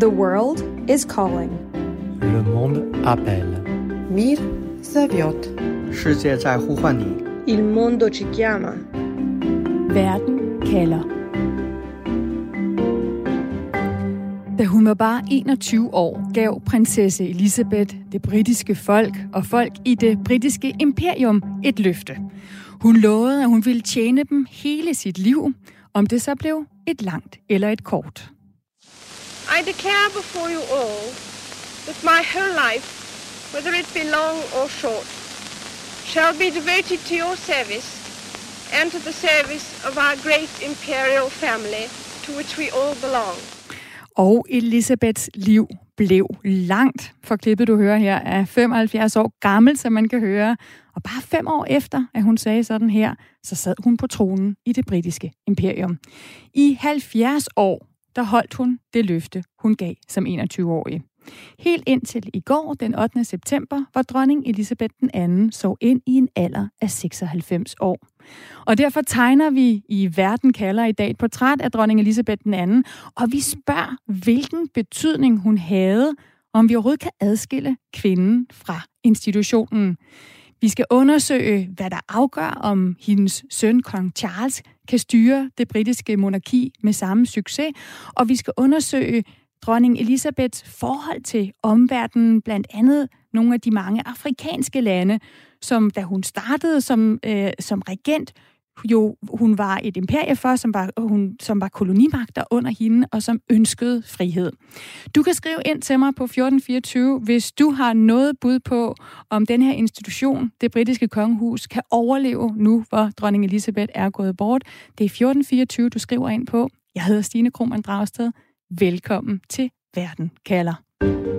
The world is calling. Le monde appelle. Mir zavjot. 世界在呼唤你。Il mondo ci chiama. Verden kalder. Da hun var bare 21 år, gav prinsesse Elisabeth det britiske folk og folk i det britiske imperium et løfte. Hun lovede, at hun ville tjene dem hele sit liv, om det så blev et langt eller et kort. I declare before you all that my whole life, whether it be long or short, shall be devoted to your service and to the service of our great imperial family to which we all belong. Og Elisabeths liv blev langt, for klippet du hører her er 75 år gammel, som man kan høre. Og bare fem år efter, at hun sagde sådan her, så sad hun på tronen i det britiske imperium. I 70 år, der holdt hun det løfte, hun gav som 21-årig. Helt indtil i går, den 8. september, hvor dronning Elisabeth II så ind i en alder af 96 år. Og derfor tegner vi i Verden kalder i dag et portræt af dronning Elisabeth II, og vi spørger, hvilken betydning hun havde, om vi overhovedet kan adskille kvinden fra institutionen. Vi skal undersøge, hvad der afgør, om hendes søn, kong Charles, kan styre det britiske monarki med samme succes, og vi skal undersøge dronning Elisabeths forhold til omverdenen, blandt andet nogle af de mange afrikanske lande, som da hun startede som, øh, som regent, jo hun var et imperie for, som var, hun, som var kolonimagter under hende, og som ønskede frihed. Du kan skrive ind til mig på 1424, hvis du har noget bud på, om den her institution, det britiske kongehus, kan overleve nu, hvor dronning Elisabeth er gået bort. Det er 1424, du skriver ind på. Jeg hedder Stine Krohmann Dragsted. Velkommen til Verden kalder.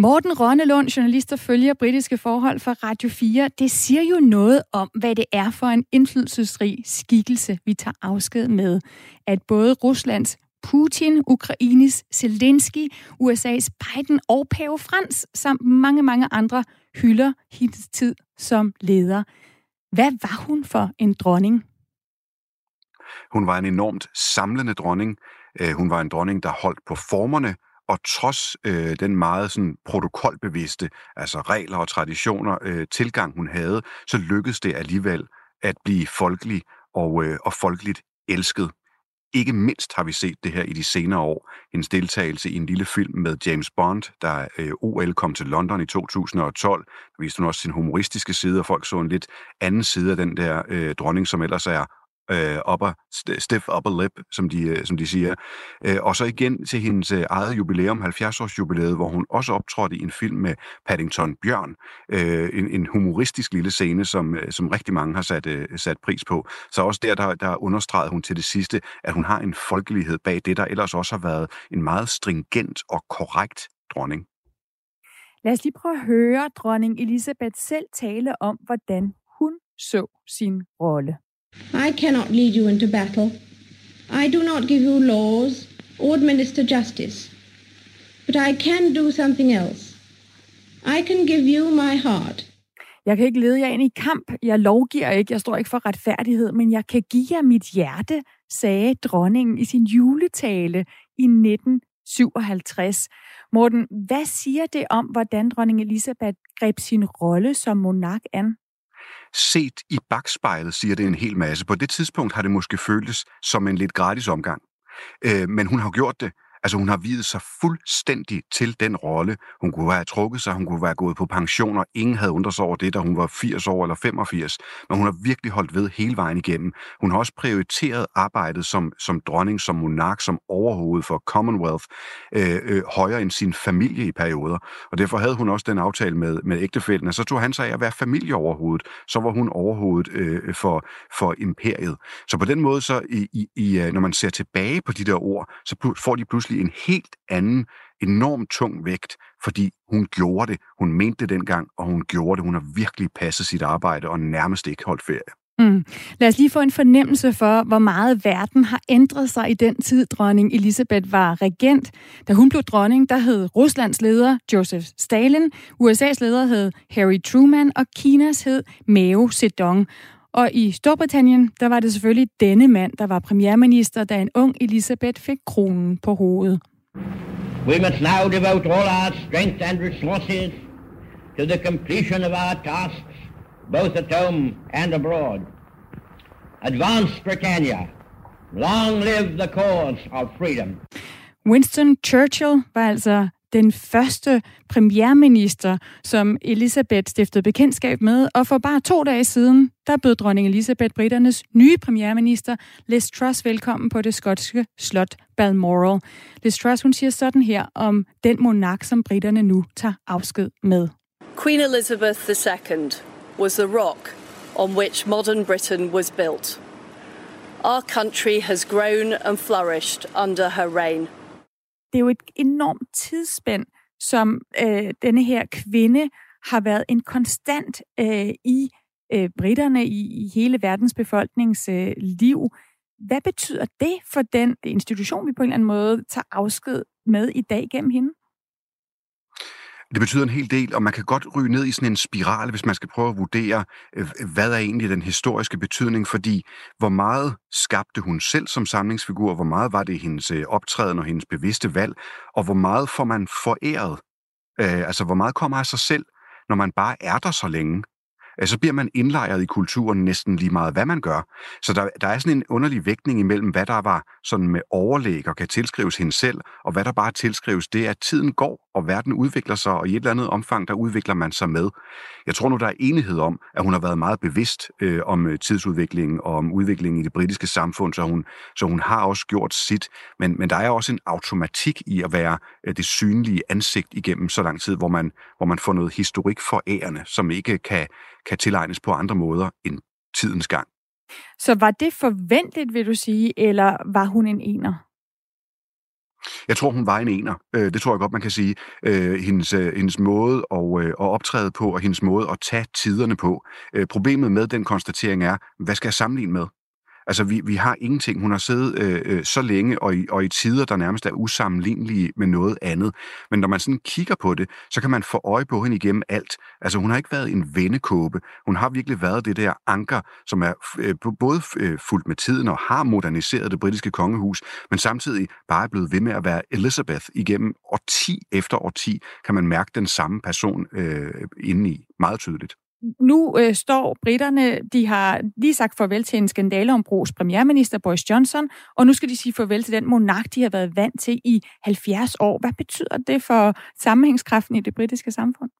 Morten Rønnelund, journalist, der følger britiske forhold for Radio 4, det siger jo noget om, hvad det er for en indflydelsesrig skikkelse, vi tager afsked med. At både Ruslands Putin, Ukraines Zelensky, USA's Biden og Pave Frans, samt mange, mange andre, hylder hendes tid som leder. Hvad var hun for en dronning? Hun var en enormt samlende dronning. Øh, hun var en dronning, der holdt på formerne, og trods øh, den meget sådan, protokolbevidste, altså regler og traditioner, øh, tilgang hun havde, så lykkedes det alligevel at blive folkelig og, øh, og folkeligt elsket. Ikke mindst har vi set det her i de senere år. Hendes deltagelse i en lille film med James Bond, der øh, OL kom til London i 2012. Der viste hun også sin humoristiske side, og folk så en lidt anden side af den der øh, dronning, som ellers er øh, upper, stiff upper lip, som de, øh, som de siger. Øh, og så igen til hendes øh, eget jubilæum, 70-års jubilæet, hvor hun også optrådte i en film med Paddington Bjørn. Øh, en, en humoristisk lille scene, som, øh, som rigtig mange har sat, øh, sat pris på. Så også der, der, der understregede hun til det sidste, at hun har en folkelighed bag det, der ellers også har været en meget stringent og korrekt dronning. Lad os lige prøve at høre dronning Elisabeth selv tale om, hvordan hun så sin rolle. I cannot lead you into battle. I do not give you laws or administer justice. But I can do something else. I can give you my heart. Jeg kan ikke lede jer ind i kamp. Jeg lovgiver ikke. Jeg står ikke for retfærdighed, men jeg kan give jer mit hjerte, sagde dronningen i sin juletale i 1957. Morten, hvad siger det om, hvordan dronning Elisabeth greb sin rolle som monark an? Set i bagspejlet siger det en hel masse. På det tidspunkt har det måske føltes som en lidt gratis omgang. Øh, men hun har gjort det. Altså hun har videt sig fuldstændig til den rolle. Hun kunne have trukket sig, hun kunne være gået på pension, og ingen havde undret sig over det, da hun var 80 år eller 85. Men hun har virkelig holdt ved hele vejen igennem. Hun har også prioriteret arbejdet som, som dronning, som monark, som overhoved for Commonwealth, øh, øh, højere end sin familie i perioder. Og derfor havde hun også den aftale med, med ægtefælden, og så tog han sig af at være familieoverhovedet. Så var hun overhovedet øh, for, for imperiet. Så på den måde, så i, i, øh, når man ser tilbage på de der ord, så får de pludselig en helt anden, enormt tung vægt, fordi hun gjorde det. Hun mente det dengang, og hun gjorde det. Hun har virkelig passet sit arbejde og nærmest ikke holdt ferie. Mm. Lad os lige få en fornemmelse for, hvor meget verden har ændret sig i den tid, dronning Elisabeth var regent. Da hun blev dronning, der hed Ruslands leder Joseph Stalin, USA's leder hed Harry Truman, og Kinas hed Mao Zedong. Og i Storbritannien, der var det selvfølgelig denne mand, der var premierminister, da en ung Elisabeth fik kronen på hovedet. We must now devote all our strength and resources to the completion of our tasks, both at home and abroad. Advance Britannia. Long live the cause of freedom. Winston Churchill var altså den første premierminister, som Elisabeth stiftede bekendtskab med, og for bare to dage siden, der bød dronning Elisabeth Britternes nye premierminister, Liz Truss, velkommen på det skotske slot Balmoral. Liz Truss, hun siger sådan her om den monark, som britterne nu tager afsked med. Queen Elizabeth II was the rock on which modern Britain was built. Our country has grown and flourished under her reign det er jo et enormt tidsspænd, som øh, denne her kvinde har været en konstant øh, i øh, britterne, i, i hele verdens befolknings øh, liv. Hvad betyder det for den institution, vi på en eller anden måde tager afsked med i dag gennem hende? Det betyder en hel del, og man kan godt ryge ned i sådan en spiral, hvis man skal prøve at vurdere, øh, hvad er egentlig den historiske betydning, fordi hvor meget skabte hun selv som samlingsfigur, hvor meget var det hendes øh, optræden og hendes bevidste valg, og hvor meget får man foræret? Øh, altså, hvor meget kommer af sig selv, når man bare er der så længe? Øh, så bliver man indlejret i kulturen næsten lige meget, hvad man gør. Så der, der er sådan en underlig vægtning imellem, hvad der var sådan med overlæg og kan tilskrives hende selv, og hvad der bare tilskrives, det er, at tiden går, og verden udvikler sig, og i et eller andet omfang, der udvikler man sig med. Jeg tror nu, der er enighed om, at hun har været meget bevidst øh, om øh, tidsudviklingen og om udviklingen i det britiske samfund, så hun, så hun har også gjort sit. Men, men der er også en automatik i at være øh, det synlige ansigt igennem så lang tid, hvor man, hvor man får noget historik for ærende, som ikke kan, kan tilegnes på andre måder end tidens gang. Så var det forventeligt, vil du sige, eller var hun en ener? Jeg tror, hun var en ener. Øh, det tror jeg godt, man kan sige. Øh, hendes, øh, hendes måde at, at optræde på, og hendes måde at tage tiderne på. Problemet med den konstatering er, hvad skal jeg sammenligne med? Altså, vi, vi har ingenting. Hun har siddet øh, øh, så længe og i, og i tider, der nærmest er usammenlignelige med noget andet. Men når man sådan kigger på det, så kan man få øje på hende igennem alt. Altså, hun har ikke været en vendekåbe. Hun har virkelig været det der anker, som er øh, både øh, fuldt med tiden og har moderniseret det britiske kongehus, men samtidig bare er blevet ved med at være Elizabeth igennem årti efter årti, kan man mærke den samme person øh, inde i. Meget tydeligt. Nu øh, står britterne, de har lige sagt farvel til en skandale om premierminister Boris Johnson, og nu skal de sige farvel til den monark, de har været vant til i 70 år. Hvad betyder det for sammenhængskraften i det britiske samfund?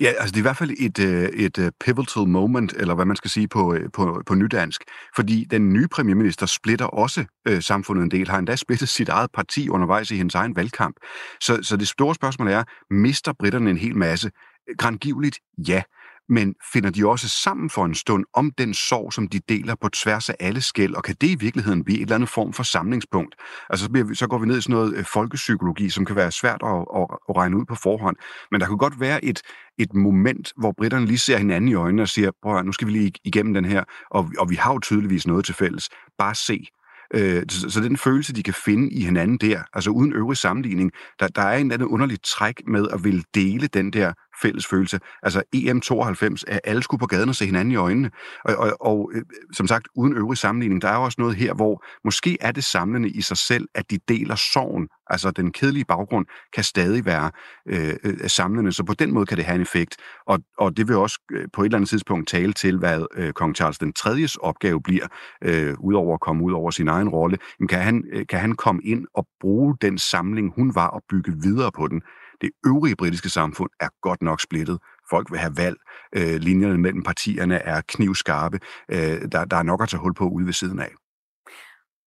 Ja, altså det er i hvert fald et, øh, et øh, pivotal moment, eller hvad man skal sige på, øh, på, på nydansk, fordi den nye premierminister splitter også øh, samfundet en del, har endda splittet sit eget parti undervejs i hendes egen valgkamp. Så, så det store spørgsmål er, mister britterne en hel masse? Grangivligt? ja, men finder de også sammen for en stund om den sorg, som de deler på tværs af alle skæld, og kan det i virkeligheden blive et eller andet form for samlingspunkt? Altså så, bliver vi, så går vi ned i sådan noget øh, folkepsykologi, som kan være svært at, at, at regne ud på forhånd, men der kunne godt være et, et moment, hvor britterne lige ser hinanden i øjnene og siger, prøv nu skal vi lige igennem den her, og, og vi har jo tydeligvis noget til fælles. Bare se. Øh, så, så den følelse, de kan finde i hinanden der, altså uden øvrig sammenligning, der, der er en eller anden underlig træk med at ville dele den der fælles følelse. Altså EM92 at alle skulle på gaden og se hinanden i øjnene. Og, og, og øh, som sagt, uden øvrig sammenligning, der er også noget her, hvor måske er det samlende i sig selv, at de deler sorgen. Altså den kedelige baggrund kan stadig være øh, øh, samlende, så på den måde kan det have en effekt. Og, og det vil også øh, på et eller andet tidspunkt tale til, hvad øh, kong Charles den 3.'s opgave bliver, øh, udover at komme ud over sin egen rolle. Kan han, øh, kan han komme ind og bruge den samling, hun var, og bygge videre på den? Det øvrige britiske samfund er godt nok splittet. Folk vil have valg. Øh, linjerne mellem partierne er knivskarpe. Øh, der, der er nok at tage hul på ude ved siden af.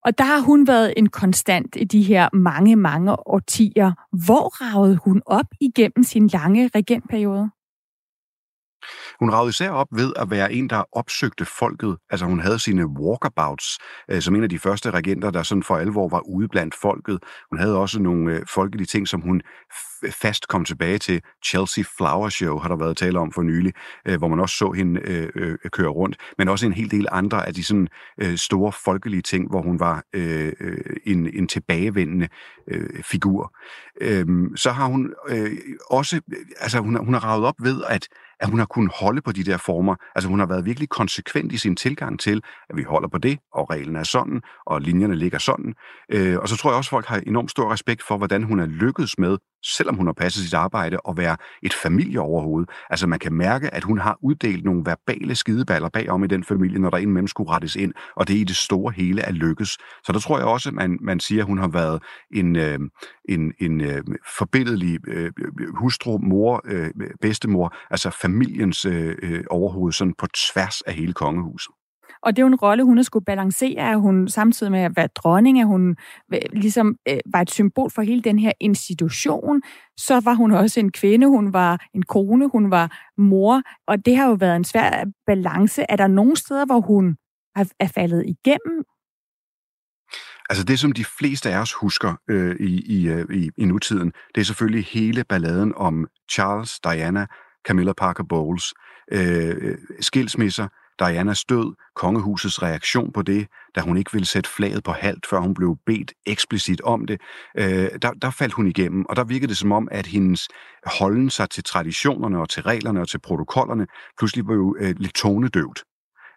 Og der har hun været en konstant i de her mange, mange årtier. Hvor ragede hun op igennem sin lange regentperiode? Hun ragede især op ved at være en, der opsøgte folket. Altså hun havde sine walkabouts, øh, som en af de første regenter, der sådan for alvor var ude blandt folket. Hun havde også nogle øh, folkelige ting, som hun fast kom tilbage til. Chelsea Flower Show har der været tale om for nylig, øh, hvor man også så hende øh, øh, køre rundt. Men også en hel del andre af de sådan øh, store folkelige ting, hvor hun var øh, øh en, en tilbagevendende øh, figur. Øh, så har hun øh, også, øh, altså hun, hun har ravet op ved, at at hun har kunnet holde på de der former. Altså hun har været virkelig konsekvent i sin tilgang til, at vi holder på det, og reglen er sådan, og linjerne ligger sådan. Øh, og så tror jeg også, at folk har enormt stor respekt for, hvordan hun er lykkedes med, selvom hun har passet sit arbejde, at være et familieoverhoved. Altså man kan mærke, at hun har uddelt nogle verbale skideballer bagom i den familie, når der indimellem skulle rettes ind, og det i det store hele er lykkes. Så der tror jeg også, at man, man siger, at hun har været en, øh, en, en øh, forbindelig øh, hustru, mor, øh, bedstemor, altså familiens øh, øh, overhoved, sådan på tværs af hele kongehuset. Og det er jo en rolle, hun har skulle balancere, at hun samtidig med at være dronning, at hun øh, ligesom øh, var et symbol for hele den her institution. Så var hun også en kvinde, hun var en kone, hun var mor, og det har jo været en svær balance. Er der nogle steder, hvor hun er faldet igennem? Altså det, som de fleste af os husker øh, i, i, øh, i, i nutiden, det er selvfølgelig hele balladen om Charles, Diana, Camilla Parker Bowles, øh, øh skilsmisser, Dianas død, kongehusets reaktion på det, da hun ikke ville sætte flaget på halvt, før hun blev bedt eksplicit om det, øh, der, der faldt hun igennem, og der virkede det som om, at hendes holden sig til traditionerne og til reglerne og til protokollerne pludselig blev øh, lidt tonedøvt.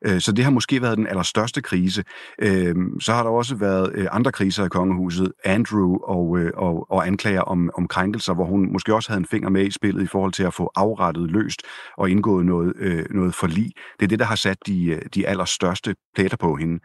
Øh, så det har måske været den allerstørste krise. Øh, så har der også været øh, andre kriser i kongehuset. Andrew og, øh, og, og anklager om, om krænkelser, hvor hun måske også havde en finger med i spillet i forhold til at få afrettet løst og indgået noget, noget forlig. Det er det, der har sat de, de allerstørste pletter på hende.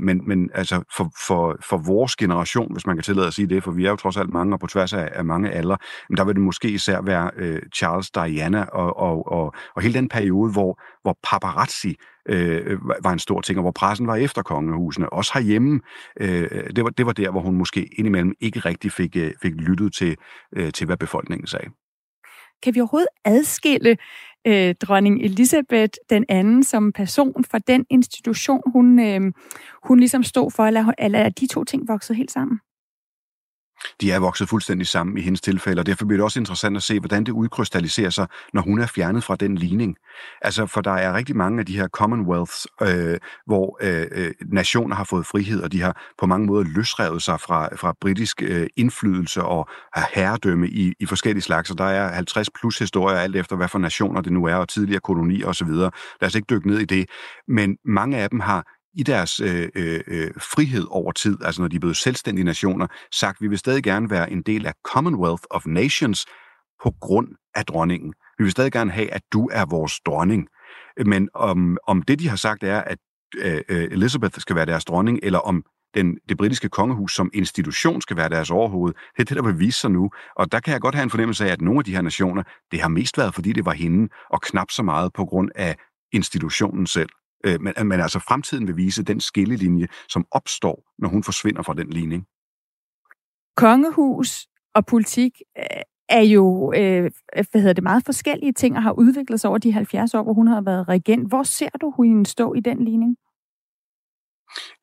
Men, men altså for, for, for vores generation, hvis man kan tillade at sige det, for vi er jo trods alt mange og på tværs af, af mange aldre, men der vil det måske især være Charles, Diana og, og, og, og hele den periode, hvor, hvor paparazzi øh, var en stor ting, og hvor pressen var efter kongehusene. Også herhjemme, øh, det, var, det var der, hvor hun måske indimellem ikke rigtig fik, øh, fik lyttet til, øh, til, hvad befolkningen sagde. Kan vi overhovedet adskille øh, dronning Elisabeth den anden som person for den institution, hun, øh, hun ligesom stod for, eller, eller er de to ting vokset helt sammen? De er vokset fuldstændig sammen i hendes tilfælde, og derfor bliver det også interessant at se, hvordan det udkrystalliserer sig, når hun er fjernet fra den ligning. Altså, for der er rigtig mange af de her commonwealths, øh, hvor øh, øh nationer har fået frihed, og de har på mange måder løsrevet sig fra, fra britisk øh, indflydelse og har herredømme i, i forskellige slags, og der er 50 plus historier, alt efter hvad for nationer det nu er, og tidligere kolonier osv. Lad os ikke dykke ned i det. Men mange af dem har i deres øh, øh, øh, frihed over tid, altså når de er blevet selvstændige nationer, sagt, vi vil stadig gerne være en del af Commonwealth of Nations på grund af dronningen. Vi vil stadig gerne have, at du er vores dronning. Men om, om det, de har sagt, er, at øh, øh, Elizabeth skal være deres dronning, eller om den, det britiske kongehus som institution skal være deres overhoved. Det er det, der vil vise sig nu. Og der kan jeg godt have en fornemmelse af, at nogle af de her nationer, det har mest været, fordi det var hende, og knap så meget på grund af institutionen selv. Øh, men, men altså fremtiden vil vise den skillelinje, som opstår, når hun forsvinder fra den ligning. Kongehus og politik øh, er jo øh, hvad hedder det, meget forskellige ting og har udviklet sig over de 70 år, hvor hun har været regent. Hvor ser du hende stå i den ligning?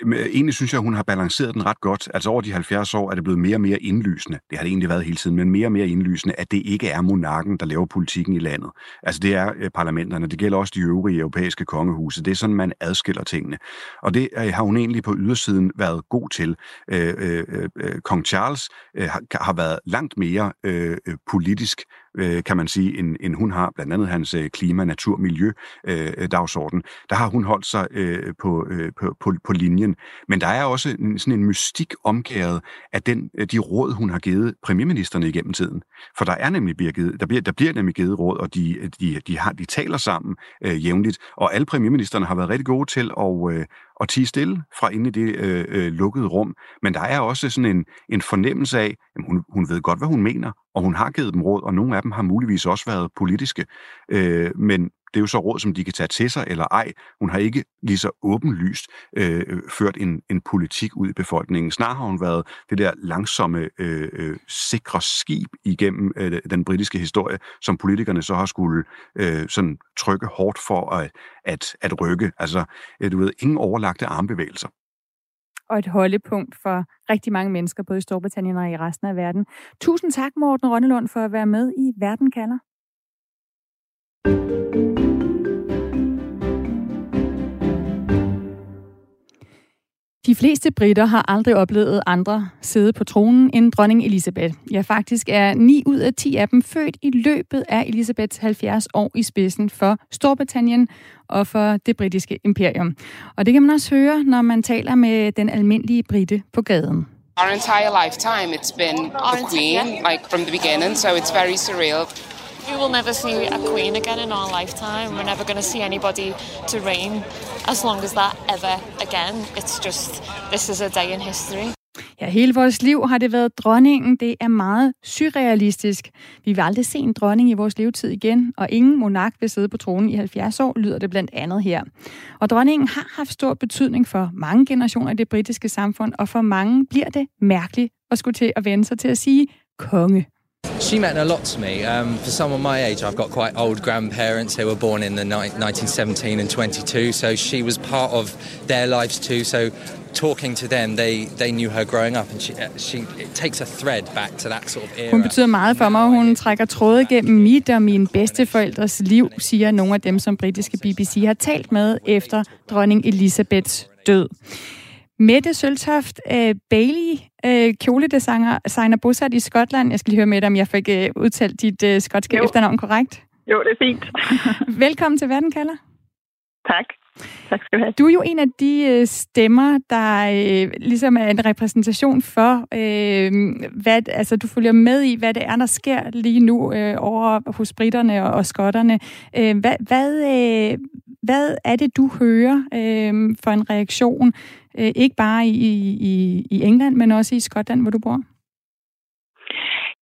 Øh, egentlig synes jeg, at hun har balanceret den ret godt. Altså over de 70 år er det blevet mere og mere indlysende. Det har det egentlig været hele tiden, men mere og mere indlysende, at det ikke er monarken, der laver politikken i landet. Altså det er øh, parlamenterne. Det gælder også de øvrige europæiske kongehuse. Det er sådan, man adskiller tingene. Og det øh, har hun egentlig på ydersiden været god til. Øh, øh, øh, Kong Charles har, været langt mere politisk øh, kan man sige, end, end hun har, blandt andet hans øh, klima, natur, miljø øh, dagsorden. Der har hun holdt sig øh, på, øh, på, på, på linjen. Men der er også en, sådan en mystik omgæret af den, øh, de råd, hun har givet premierministerne igennem tiden. For der er nemlig bliver givet, der bliver, der bliver nemlig givet råd, og de, de, de, har, de taler sammen øh, jævnligt. Og alle premierministerne har været rigtig gode til at, øh, at tige stille fra inde i det øh, øh, lukkede rum. Men der er også sådan en, en fornemmelse af, at hun, hun ved godt, hvad hun mener, og hun har givet dem råd, og nogle af dem har muligvis også været politiske. Øh, men det er jo så råd, som de kan tage til sig eller ej. Hun har ikke lige så åbenlyst øh, ført en, en politik ud i befolkningen. Snarere har hun været det der langsomme, øh, øh, sikre skib igennem øh, den britiske historie, som politikerne så har skulle øh, sådan trykke hårdt for at, at, at rykke. Altså, øh, du ved, ingen overlagte armbevægelser og et holdepunkt for rigtig mange mennesker, både i Storbritannien og i resten af verden. Tusind tak, Morten Rønnelund, for at være med i Verden kalder. De De fleste britter har aldrig oplevet andre sidde på tronen end dronning Elisabeth. Ja, faktisk er 9 ud af 10 af dem født i løbet af Elisabeths 70 år i spidsen for Storbritannien og for det britiske imperium. Og det kan man også høre, når man taler med den almindelige britte på gaden. Our entire lifetime it's been the queen, like from the beginning, so it's very surreal. We will never see a queen again in our lifetime. We're never going to see anybody to reign as long as that ever again. It's just, this is a day in history. Ja, hele vores liv har det været dronningen. Det er meget surrealistisk. Vi vil aldrig se en dronning i vores levetid igen, og ingen monark vil sidde på tronen i 70 år, lyder det blandt andet her. Og dronningen har haft stor betydning for mange generationer i det britiske samfund, og for mange bliver det mærkeligt at skulle til at vende sig til at sige konge. She meant a lot to me. Um, for someone my age, I've got quite old grandparents who were born in the ni- 1917 and 22, so she was part of their lives too. So talking to them, they, they knew her growing up, and she, uh, she it takes a thread back to that sort of era. Hun betyder meget for mig, og hun trækker tråde gennem mit og mine bedsteforældres liv, siger nogle af dem, som britiske BBC har talt med efter dronning Elisabeths død. Mette Søltoft uh, Bailey, uh, kjoledesigner designer bosat i Skotland. Jeg skal lige høre med dig, om jeg fik uh, udtalt dit uh, skotske jo. efternavn korrekt. Jo, det er fint. Velkommen til Verden kalder. Tak. Tak skal du have. Du er jo en af de øh, stemmer, der uh, ligesom er en repræsentation for, uh, hvad, altså du følger med i, hvad det er, der sker lige nu over hos britterne og, og skotterne. Uh, hvad, hvad, hvad er det, du hører uh, for en reaktion, ikke bare i, i, i England, men også i Skotland, hvor du bor?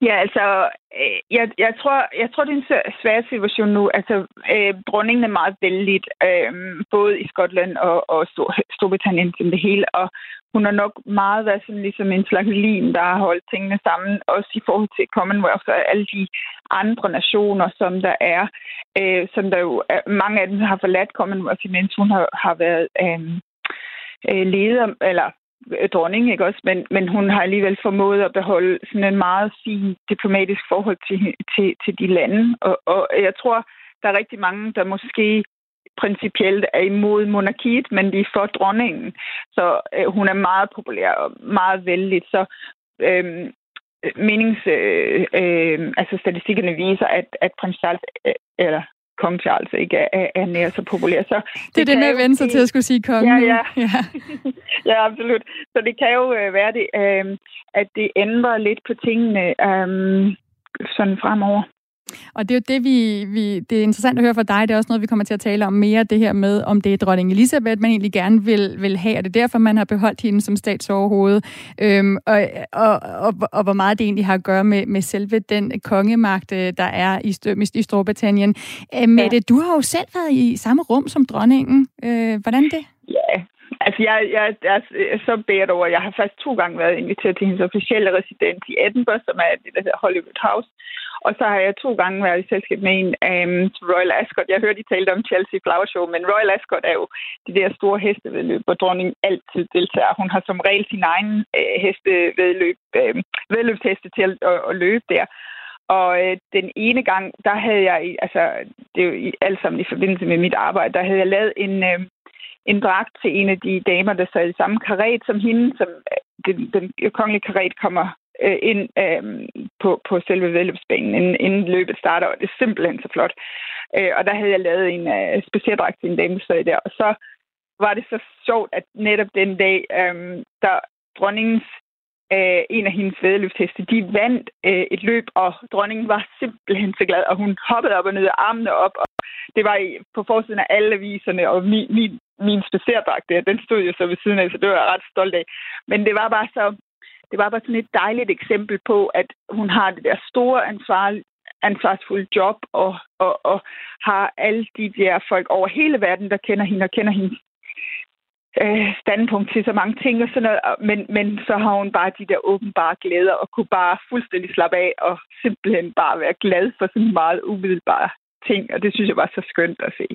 Ja, altså, øh, jeg, jeg, tror, jeg tror, det er en svær situation nu. Altså, øh, dronningen er meget vældig, øh, både i Skotland og, og Storbritannien som det hele, og hun har nok meget været sådan ligesom en slags lim, der har holdt tingene sammen, også i forhold til Commonwealth og alle de andre nationer, som der er, øh, som der jo er, mange af dem har forladt Commonwealth, mens hun har, har været øh, øh leder, eller Øh, dronning, ikke også? Men, men hun har alligevel formået at beholde sådan en meget fin diplomatisk forhold til, til, til de lande. Og, og jeg tror, der er rigtig mange, der måske principielt er imod monarkiet, men de er for dronningen. Så øh, hun er meget populær og meget vældig. Så øh, menings, øh, øh, altså statistikkerne viser, at, at prins Charles, øh, eller kong Charles ikke er, er nær så populær. Så det, det er det med at vende sig til at skulle sige kongen. Ja, ja. ja. ja, absolut. Så det kan jo øh, være, det, øh, at det ændrer lidt på tingene øh, sådan fremover. Og det er jo det, vi, vi, det er interessant at høre fra dig. Det er også noget, vi kommer til at tale om mere, det her med, om det er dronning Elisabeth, man egentlig gerne vil, vil have, og det er derfor, man har beholdt hende som statsoverhoved, øhm, og, og, og, og hvor meget det egentlig har at gøre med, med selve den kongemagt, øh, der er i, i Storbritannien. Øh, Mette, ja. du har jo selv været i samme rum som dronningen. Øh, hvordan det? Ja, Altså, jeg, jeg, jeg er så bedt over, jeg har faktisk to gange været inviteret til hendes officielle residens i Edinburgh, som er det, der hedder Hollywood House. Og så har jeg to gange været i selskab med en um, Royal Ascot. Jeg hørte, I talte om Chelsea Flower Show, men Royal Ascot er jo det der store hestevedløb, hvor dronningen altid deltager. Hun har som regel sin egen uh, hestevedløb, uh, vedløbsheste til at, at, at løbe der. Og øh, den ene gang, der havde jeg, altså det er jo alt sammen i forbindelse med mit arbejde, der havde jeg lavet en, øh, en dragt til en af de damer, der sad i samme karet som hende, som øh, den, den øh, kongelige karet kommer øh, ind øh, på, på selve vedløbsbanen, inden, inden løbet starter, og det er simpelthen så flot. Øh, og der havde jeg lavet en øh, specialdragt til en dame, der der, og så var det så sjovt, at netop den dag, øh, der dronningens øh, en af hendes vedløbsheste, de vandt øh, et løb, og dronningen var simpelthen så glad, og hun hoppede op og ned, armene op, og det var på forsiden af alle aviserne, og min, min, min spacerdragt der, den stod jo så ved siden af, så det var jeg ret stolt af. Men det var bare så, det var bare sådan et dejligt eksempel på, at hun har det der store ansvar, ansvarsfulde job, og, og, og har alle de der folk over hele verden, der kender hende og kender hendes øh, standpunkt til så mange ting og sådan noget, men, men så har hun bare de der åbenbare glæder og kunne bare fuldstændig slappe af og simpelthen bare være glad for sådan meget umiddelbare ting, og det synes jeg var så skønt at se.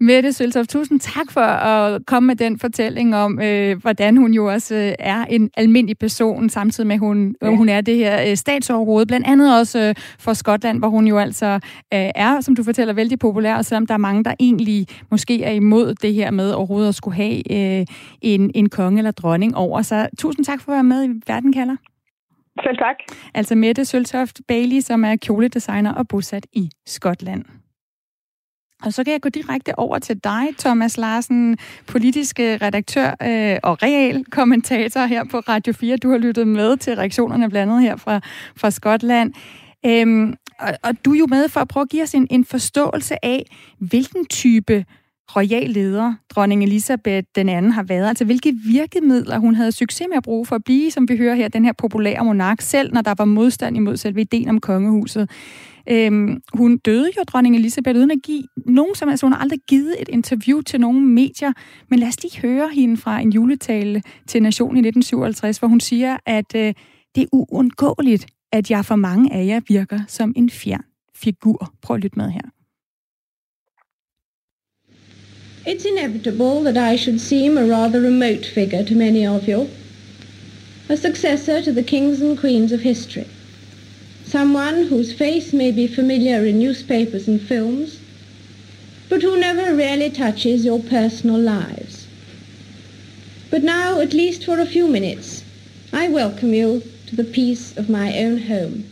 Mette Søltoft, tusind tak for at komme med den fortælling om, øh, hvordan hun jo også øh, er en almindelig person, samtidig med, at hun, ja. hun er det her øh, statsoverhoved. Blandt andet også øh, for Skotland, hvor hun jo altså øh, er, som du fortæller, vældig populær, og selvom der er mange, der egentlig måske er imod det her med overhovedet at skulle have øh, en, en konge eller dronning over sig. Tusind tak for at være med i Verden kalder. Selv tak. Altså Mette Søltoft Bailey, som er kjoledesigner og bosat i Skotland. Og så kan jeg gå direkte over til dig, Thomas Larsen, politisk redaktør øh, og real kommentator her på Radio 4. Du har lyttet med til reaktionerne blandt andet her fra, fra Skotland. Øhm, og, og du er jo med for at prøve at give os en, en forståelse af, hvilken type royal leder, dronning Elisabeth den anden har været. Altså hvilke virkemidler hun havde succes med at bruge for at blive, som vi hører her, den her populære monark, selv når der var modstand imod selve ideen om kongehuset. Øhm, hun døde jo, dronning Elisabeth, uden at give nogen som helst. hun har aldrig givet et interview til nogen medier. Men lad os lige høre hende fra en juletale til Nationen i 1957, hvor hun siger, at øh, det er uundgåeligt, at jeg for mange af jer virker som en fjern figur. Prøv at lytte med her. It's inevitable that I should seem a rather remote figure to many of you, a successor to the kings and queens of history, someone whose face may be familiar in newspapers and films, but who never really touches your personal lives. But now, at least for a few minutes, I welcome you to the peace of my own home.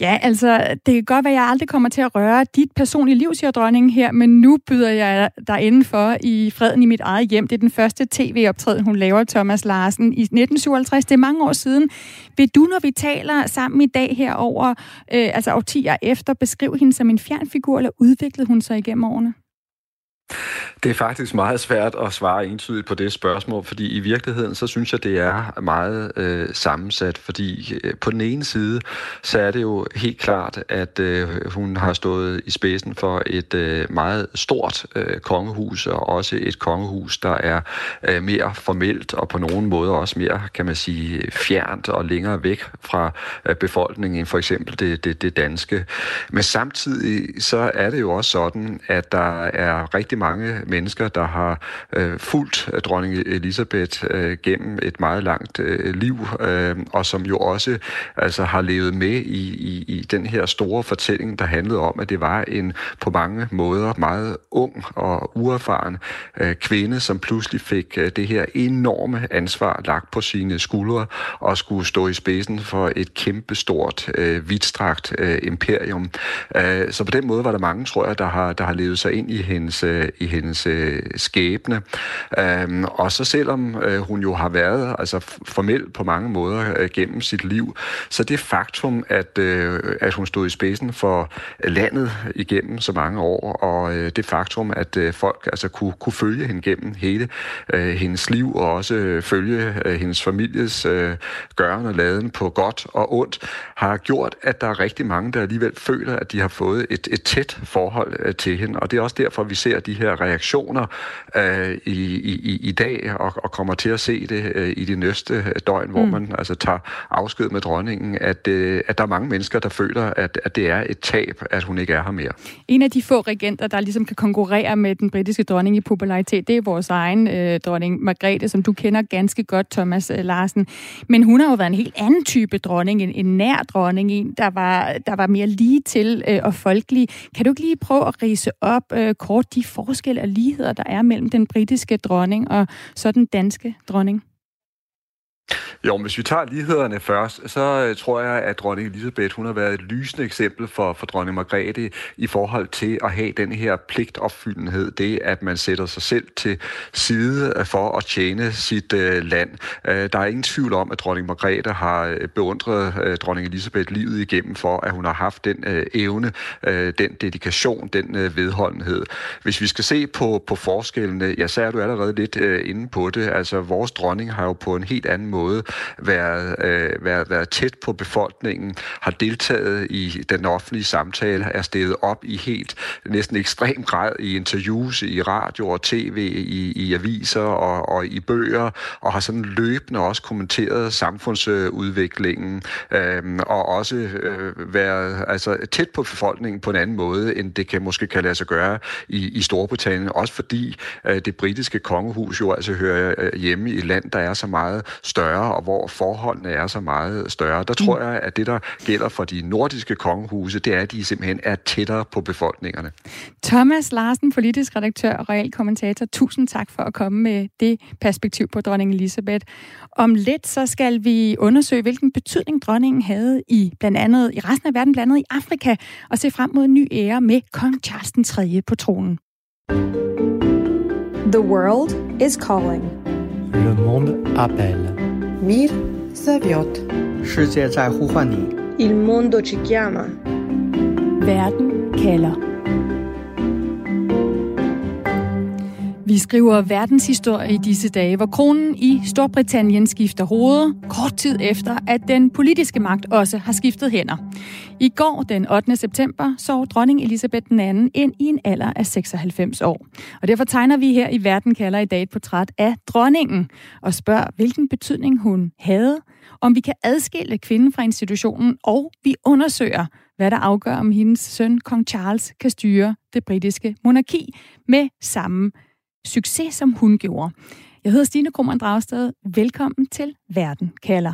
Ja, altså, det kan godt være, at jeg aldrig kommer til at røre dit personlige liv, siger dronningen her, men nu byder jeg dig indenfor i freden i mit eget hjem. Det er den første tv-optræden, hun laver, Thomas Larsen, i 1957. Det er mange år siden. Vil du, når vi taler sammen i dag herover, øh, altså årtier efter, beskrive hende som en fjernfigur, eller udviklede hun sig igennem årene? Det er faktisk meget svært at svare entydigt på det spørgsmål, fordi i virkeligheden, så synes jeg, det er meget øh, sammensat, fordi øh, på den ene side, så er det jo helt klart, at øh, hun har stået i spidsen for et øh, meget stort øh, kongehus, og også et kongehus, der er øh, mere formelt, og på nogen måde også mere, kan man sige, fjernt og længere væk fra øh, befolkningen, end for eksempel det, det, det danske. Men samtidig, så er det jo også sådan, at der er rigtig mange mennesker, der har øh, fulgt øh, dronning Elisabeth øh, gennem et meget langt øh, liv, øh, og som jo også altså, har levet med i, i, i den her store fortælling, der handlede om, at det var en på mange måder meget ung og uerfaren øh, kvinde, som pludselig fik øh, det her enorme ansvar lagt på sine skuldre og skulle stå i spidsen for et kæmpestort, øh, vidtstrakt øh, imperium. Øh, så på den måde var der mange, tror jeg, der har, der har levet sig ind i hendes, øh, Øh, i hendes øh, skæbne. Øhm, og så selvom øh, hun jo har været altså formelt på mange måder øh, gennem sit liv, så det faktum, at, øh, at hun stod i spidsen for landet igennem så mange år, og øh, det faktum, at øh, folk altså kunne, kunne følge hende gennem hele øh, hendes liv, og også øh, følge øh, hendes families øh, gøren og laden på godt og ondt, har gjort, at der er rigtig mange, der alligevel føler, at de har fået et, et tæt forhold øh, til hende. Og det er også derfor, vi ser de her reaktioner øh, i, i, i dag, og, og kommer til at se det øh, i de næste døgn, hvor mm. man altså tager afsked med dronningen, at, øh, at der er mange mennesker, der føler, at, at det er et tab, at hun ikke er her mere. En af de få regenter, der ligesom kan konkurrere med den britiske dronning i popularitet, det er vores egen øh, dronning Margrethe, som du kender ganske godt, Thomas øh, Larsen. Men hun har jo været en helt anden type dronning, en, en nær dronning, en, der var, der var mere lige til øh, og folkelig. Kan du ikke lige prøve at rise op øh, kort de forskelle og ligheder, der er mellem den britiske dronning og så den danske dronning? Jo, hvis vi tager lighederne først, så øh, tror jeg, at dronning Elisabeth hun har været et lysende eksempel for, for dronning Margrethe i forhold til at have den her pligtopfyldenhed. Det, at man sætter sig selv til side øh, for at tjene sit øh, land. Øh, der er ingen tvivl om, at dronning Margrethe har øh, beundret øh, dronning Elisabeth livet igennem for, at hun har haft den øh, evne, øh, den dedikation, den øh, vedholdenhed. Hvis vi skal se på, på forskellene, ja, så er du allerede lidt øh, inde på det. Altså, vores dronning har jo på en helt anden måde været, øh, været, været tæt på befolkningen, har deltaget i den offentlige samtale, er steget op i helt næsten ekstrem grad i interviews i radio og tv, i, i aviser og, og i bøger, og har sådan løbende også kommenteret samfundsudviklingen, øh, og også øh, været altså, tæt på befolkningen på en anden måde, end det kan måske kan lade sig gøre i, i Storbritannien, også fordi øh, det britiske kongehus jo altså hører øh, hjemme i et land, der er så meget større, og hvor forholdene er så meget større. Der tror jeg, at det, der gælder for de nordiske kongehuse, det er, at de simpelthen er tættere på befolkningerne. Thomas Larsen, politisk redaktør og real kommentator, tusind tak for at komme med det perspektiv på dronning Elisabeth. Om lidt så skal vi undersøge, hvilken betydning dronningen havde i blandt andet i resten af verden, blandt andet i Afrika, og se frem mod en ny ære med kong Charles den 3. på tronen. The world is calling. Le monde appelle. Мир зовет. 世界在呼唤你。 Il mondo ci chiama. Verden kalder. Vi skriver verdenshistorie i disse dage, hvor kronen i Storbritannien skifter hoveder kort tid efter, at den politiske magt også har skiftet hænder. I går, den 8. september, så dronning Elisabeth II ind i en alder af 96 år. Og derfor tegner vi her i Verden kalder i dag et portræt af dronningen og spørger, hvilken betydning hun havde, om vi kan adskille kvinden fra institutionen, og vi undersøger, hvad der afgør, om hendes søn, kong Charles, kan styre det britiske monarki med samme succes, som hun gjorde. Jeg hedder Stine Krummernd Dragsted. Velkommen til Verden kalder.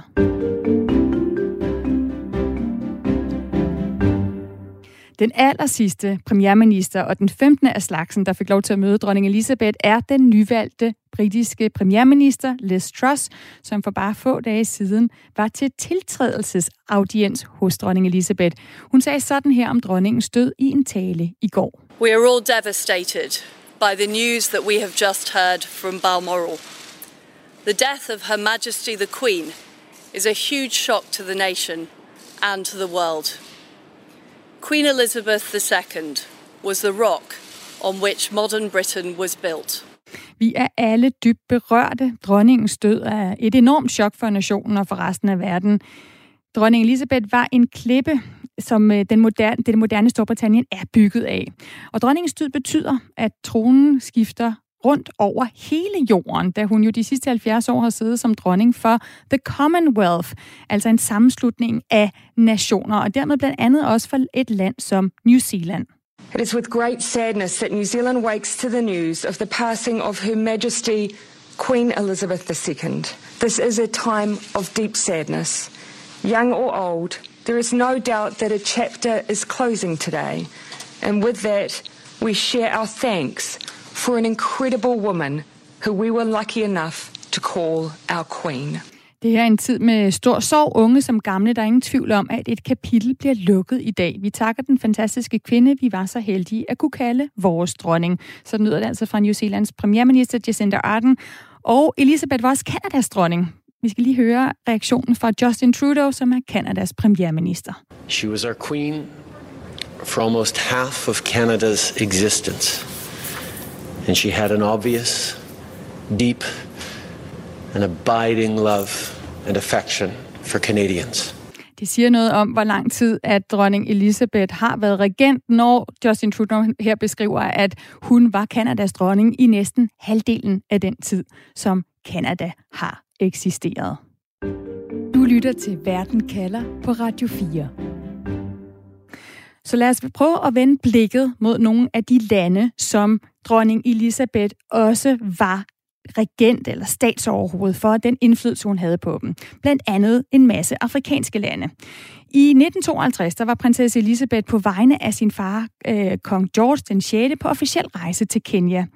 Den aller sidste premierminister og den 15. af slagsen, der fik lov til at møde dronning Elisabeth, er den nyvalgte britiske premierminister Liz Truss, som for bare få dage siden var til tiltrædelsesaudiens hos dronning Elisabeth. Hun sagde sådan her om dronningens død i en tale i går. We are all devastated by the news that we have just heard from Balmoral. The death of Her Majesty the Queen is a huge shock to the nation and to the world. Queen Elizabeth II was the rock on which modern Britain was built. Vi er alle dybt berørte. Dronningens død er et enormt chok for nationen og for resten af verden. Dronning Elisabeth var en klippe, som øh, den moderne, det moderne Storbritannien er bygget af. Og dronningens død betyder, at tronen skifter rundt over hele jorden, da hun jo de sidste 70 år har siddet som dronning for The Commonwealth, altså en sammenslutning af nationer, og dermed blandt andet også for et land som New Zealand. It is with great sadness that New Zealand wakes to the news of the passing of Her Majesty Queen Elizabeth II. This is a time of deep sadness. Young or old, there is no doubt that a chapter is closing today. And with that, we share our thanks for an incredible woman who we were lucky enough to call our queen. Det er en tid med stor sorg, unge som gamle. Der er ingen tvivl om, at et kapitel bliver lukket i dag. Vi takker den fantastiske kvinde, vi var så heldige at kunne kalde vores dronning. Så lyder det altså fra New Zealands premierminister Jacinda Ardern. Og Elisabeth Voss, Kanadas dronning. Vi skal lige høre reaktionen fra Justin Trudeau, som er Kanadas premierminister. She was our queen for almost half of Canada's existence. And she had an obvious, deep, and abiding love and affection for Canadians. Det siger noget om, hvor lang tid, at dronning Elizabeth har været regent, når Justin Trudeau her beskriver, at hun var Kanadas dronning i næsten halvdelen af den tid, som Kanada har eksisteret. Du lytter til Verden kalder på Radio 4. Så lad os prøve at vende blikket mod nogle af de lande, som dronning Elisabeth også var regent eller statsoverhoved for den indflydelse, hun havde på dem. Blandt andet en masse afrikanske lande. I 1952 der var prinsesse Elisabeth på vegne af sin far, øh, kong George den 6. på officiel rejse til Kenya.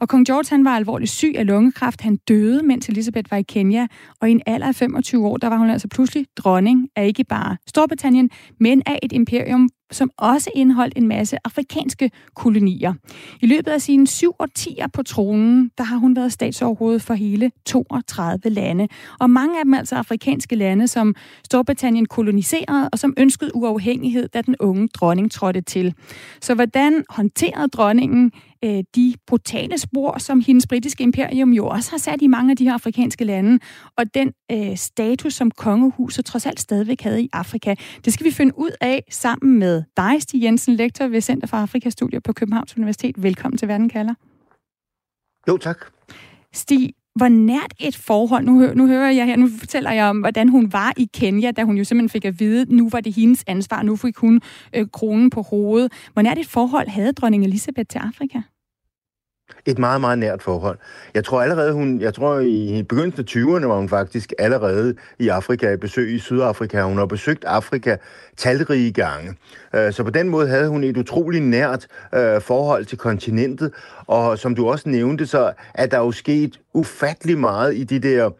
Og kong George han var alvorligt syg af lungekræft. Han døde, mens Elisabeth var i Kenya. Og i en alder af 25 år, der var hun altså pludselig dronning af ikke bare Storbritannien, men af et imperium, som også indeholdt en masse afrikanske kolonier. I løbet af sine syv årtier på tronen, der har hun været statsoverhoved for hele 32 lande. Og mange af dem altså afrikanske lande, som Storbritannien koloniserede og som ønskede uafhængighed, da den unge dronning trådte til. Så hvordan håndterede dronningen øh, de brutale spor, som hendes britiske imperium jo også har sat i mange af de her afrikanske lande, og den øh, status, som kongehuset trods alt stadigvæk havde i Afrika. Det skal vi finde ud af sammen med dig, Stig Jensen, lektor ved Center for Afrikastudier på Københavns Universitet. Velkommen til Verden kalder. Jo, tak. Stig, hvor nært et forhold, nu, hø- nu hører jeg her, nu fortæller jeg om, hvordan hun var i Kenya, da hun jo simpelthen fik at vide, nu var det hendes ansvar, nu fik hun øh, kronen på hovedet. Hvor nært et forhold havde dronning Elisabeth til Afrika? Et meget, meget nært forhold. Jeg tror allerede, hun, jeg tror i begyndelsen af 20'erne var hun faktisk allerede i Afrika, i besøg i Sydafrika. Hun har besøgt Afrika talrige gange. Øh, så på den måde havde hun et utroligt nært øh, forhold til kontinentet. Og som du også nævnte, så er der jo sket ufattelig meget i de der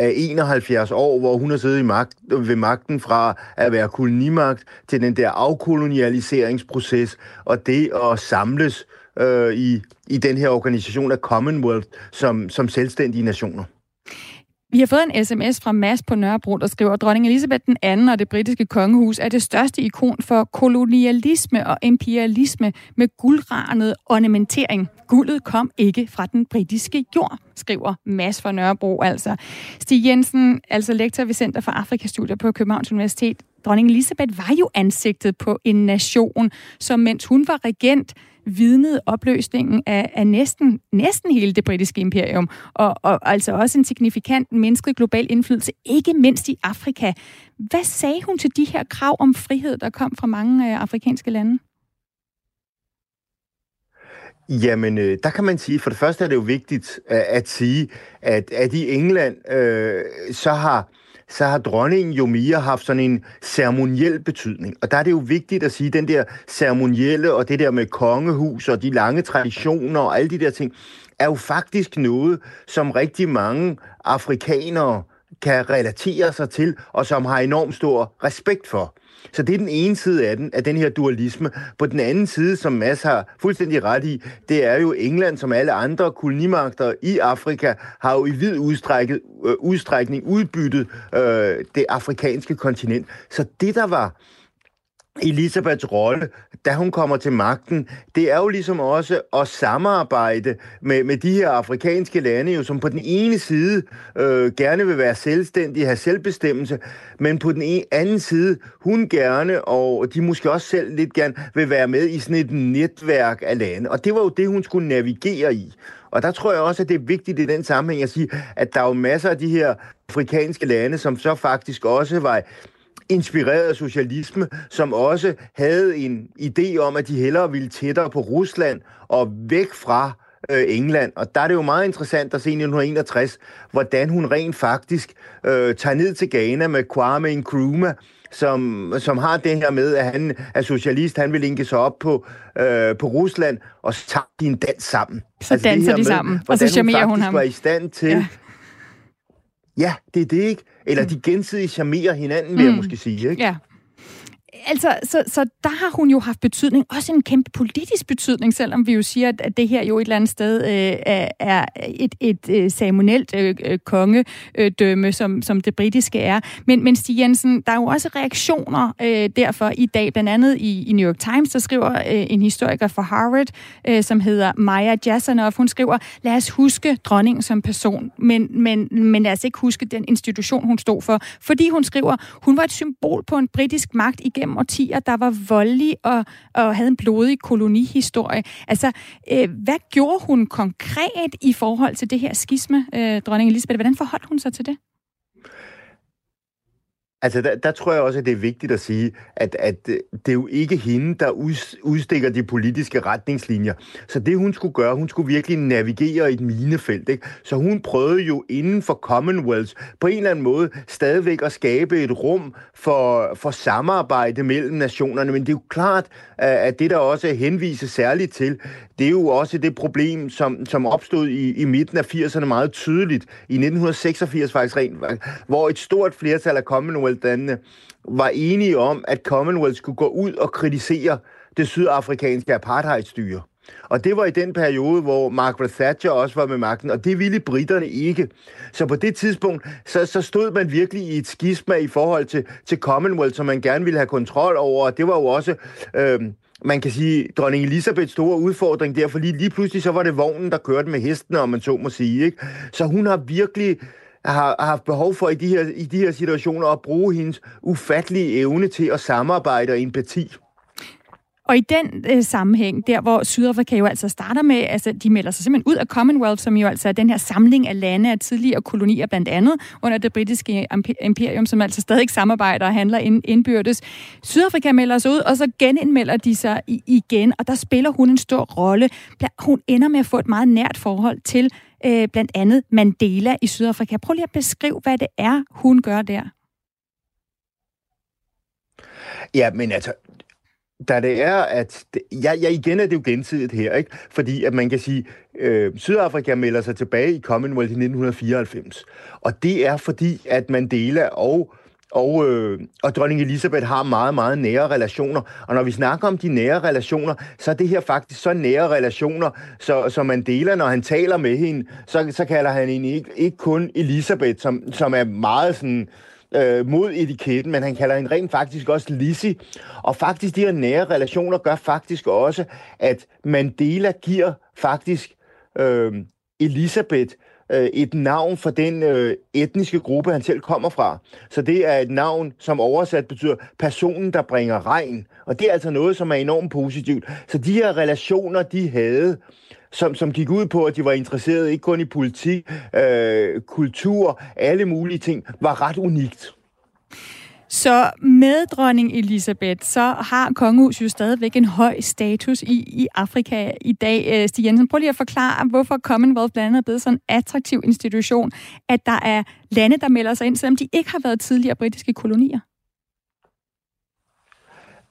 øh, 71 år, hvor hun har siddet i magt, ved magten fra at være kolonimagt til den der afkolonialiseringsproces, og det at samles øh, øh, i, i den her organisation af Commonwealth som, som selvstændige nationer. Vi har fået en sms fra Mads på Nørrebro, der skriver, at dronning Elisabeth den anden og det britiske kongehus er det største ikon for kolonialisme og imperialisme med guldranet ornamentering. Guldet kom ikke fra den britiske jord, skriver Mads fra Nørrebro altså. Stig Jensen, altså lektor ved Center for Afrikastudier på Københavns Universitet. Dronning Elisabeth var jo ansigtet på en nation, som mens hun var regent, vidnede opløsningen af, af næsten, næsten hele det britiske imperium, og, og altså også en signifikant menneskelig global indflydelse, ikke mindst i Afrika. Hvad sagde hun til de her krav om frihed, der kom fra mange øh, afrikanske lande? Jamen, øh, der kan man sige, for det første er det jo vigtigt at, at sige, at, at i England, øh, så har så har dronningen jo mere haft sådan en ceremoniel betydning. Og der er det jo vigtigt at sige, at den der ceremonielle og det der med kongehus og de lange traditioner og alle de der ting, er jo faktisk noget, som rigtig mange afrikanere kan relatere sig til, og som har enormt stor respekt for. Så det er den ene side af den, af den her dualisme. På den anden side, som Mads har fuldstændig ret i, det er jo England, som alle andre kolonimagter i Afrika, har jo i vid udstrækket, øh, udstrækning udbyttet øh, det afrikanske kontinent. Så det, der var Elisabeths rolle, da hun kommer til magten, det er jo ligesom også at samarbejde med, med de her afrikanske lande, jo, som på den ene side øh, gerne vil være selvstændige, have selvbestemmelse, men på den ene, anden side, hun gerne, og de måske også selv lidt gerne, vil være med i sådan et netværk af lande. Og det var jo det, hun skulle navigere i. Og der tror jeg også, at det er vigtigt i den sammenhæng at sige, at der er jo masser af de her afrikanske lande, som så faktisk også var inspireret socialisme, som også havde en idé om, at de hellere ville tættere på Rusland og væk fra øh, England. Og der er det jo meget interessant at se i 1961, hvordan hun rent faktisk øh, tager ned til Ghana med Kwame Nkrumah, som, som har det her med, at han er socialist, han vil linke sig op på, øh, på Rusland, og så tager de en dans sammen. Så altså danser de med, sammen, og så charmerer hun ham. var i stand til... Ja. ja, det er det ikke. Eller de gensidigt charmerer hinanden, vil mm. jeg måske sige. Ikke? Ja. Altså, så, så der har hun jo haft betydning, også en kæmpe politisk betydning, selvom vi jo siger, at det her jo et eller andet sted øh, er et, et, øh, ceremonielt øh, øh, kongedømme, som, som det britiske er. Men, men Stig Jensen, der er jo også reaktioner øh, derfor i dag, blandt andet i, i New York Times, der skriver øh, en historiker fra Harvard, øh, som hedder Maya Jasanoff, hun skriver, lad os huske dronningen som person, men, men, men lad os ikke huske den institution, hun stod for. Fordi hun skriver, hun var et symbol på en britisk magt igennem gennem årtier, der var voldelig og, og havde en blodig kolonihistorie. Altså, øh, hvad gjorde hun konkret i forhold til det her skisme, øh, dronning Elisabeth? Hvordan forholdt hun sig til det? Altså, der, der tror jeg også, at det er vigtigt at sige, at, at øh, det er jo ikke hende, der udstikker de politiske retningslinjer. Så det, hun skulle gøre, hun skulle virkelig navigere i et minefelt. Ikke? Så hun prøvede jo inden for Commonwealth på en eller anden måde stadigvæk at skabe et rum for, for samarbejde mellem nationerne. Men det er jo klart, at det, der også henvises særligt til, det er jo også det problem, som, som opstod i, i midten af 80'erne meget tydeligt. I 1986 faktisk rent, hvor et stort flertal af Commonwealth Commonwealth-landene var enige om, at Commonwealth skulle gå ud og kritisere det sydafrikanske apartheidstyre. Og det var i den periode, hvor Margaret Thatcher også var med magten, og det ville britterne ikke. Så på det tidspunkt, så, så stod man virkelig i et skisma i forhold til, til Commonwealth, som man gerne ville have kontrol over, og det var jo også... Øh, man kan sige, dronning Elisabeths store udfordring der, for lige, lige pludselig så var det vognen, der kørte med hesten, om man så må sige. Ikke? Så hun har virkelig har, har haft behov for i de, her, i de her situationer at bruge hendes ufattelige evne til at samarbejde og empati. Og i den øh, sammenhæng, der hvor Sydafrika jo altså starter med, altså de melder sig simpelthen ud af Commonwealth, som jo altså er den her samling af lande af tidligere kolonier blandt andet, under det britiske imperium, som altså stadig samarbejder og handler ind, indbyrdes. Sydafrika melder sig ud, og så genindmelder de sig igen, og der spiller hun en stor rolle. Hun ender med at få et meget nært forhold til øh, blandt andet Mandela i Sydafrika. Prøv lige at beskrive, hvad det er, hun gør der. Ja, men altså, da det er, at... Det, ja, ja, igen er det jo gensidigt her, ikke? Fordi at man kan sige, øh, Sydafrika melder sig tilbage i Commonwealth i 1994. Og det er fordi, at Mandela og og, øh, og dronning Elisabeth har meget, meget nære relationer. Og når vi snakker om de nære relationer, så er det her faktisk så nære relationer, så, så deler, når han taler med hende, så, så kalder han hende ikke, ikke kun Elisabeth, som, som er meget sådan øh, mod etiketten, men han kalder hende rent faktisk også Lissy. Og faktisk de her nære relationer gør faktisk også, at Mandela giver faktisk øh, Elisabeth øh, et navn for den øh, etniske gruppe, han selv kommer fra. Så det er et navn, som oversat betyder personen, der bringer regn. Og det er altså noget, som er enormt positivt. Så de her relationer, de havde, som, som gik ud på, at de var interesserede ikke kun i politik, øh, kultur, alle mulige ting, var ret unikt. Så med dronning Elisabeth, så har kongehuset jo stadigvæk en høj status i, i Afrika i dag. Øh, Stig Jensen, prøv lige at forklare, hvorfor Commonwealth blandt andet er blevet sådan en attraktiv institution, at der er lande, der melder sig ind, selvom de ikke har været tidligere britiske kolonier.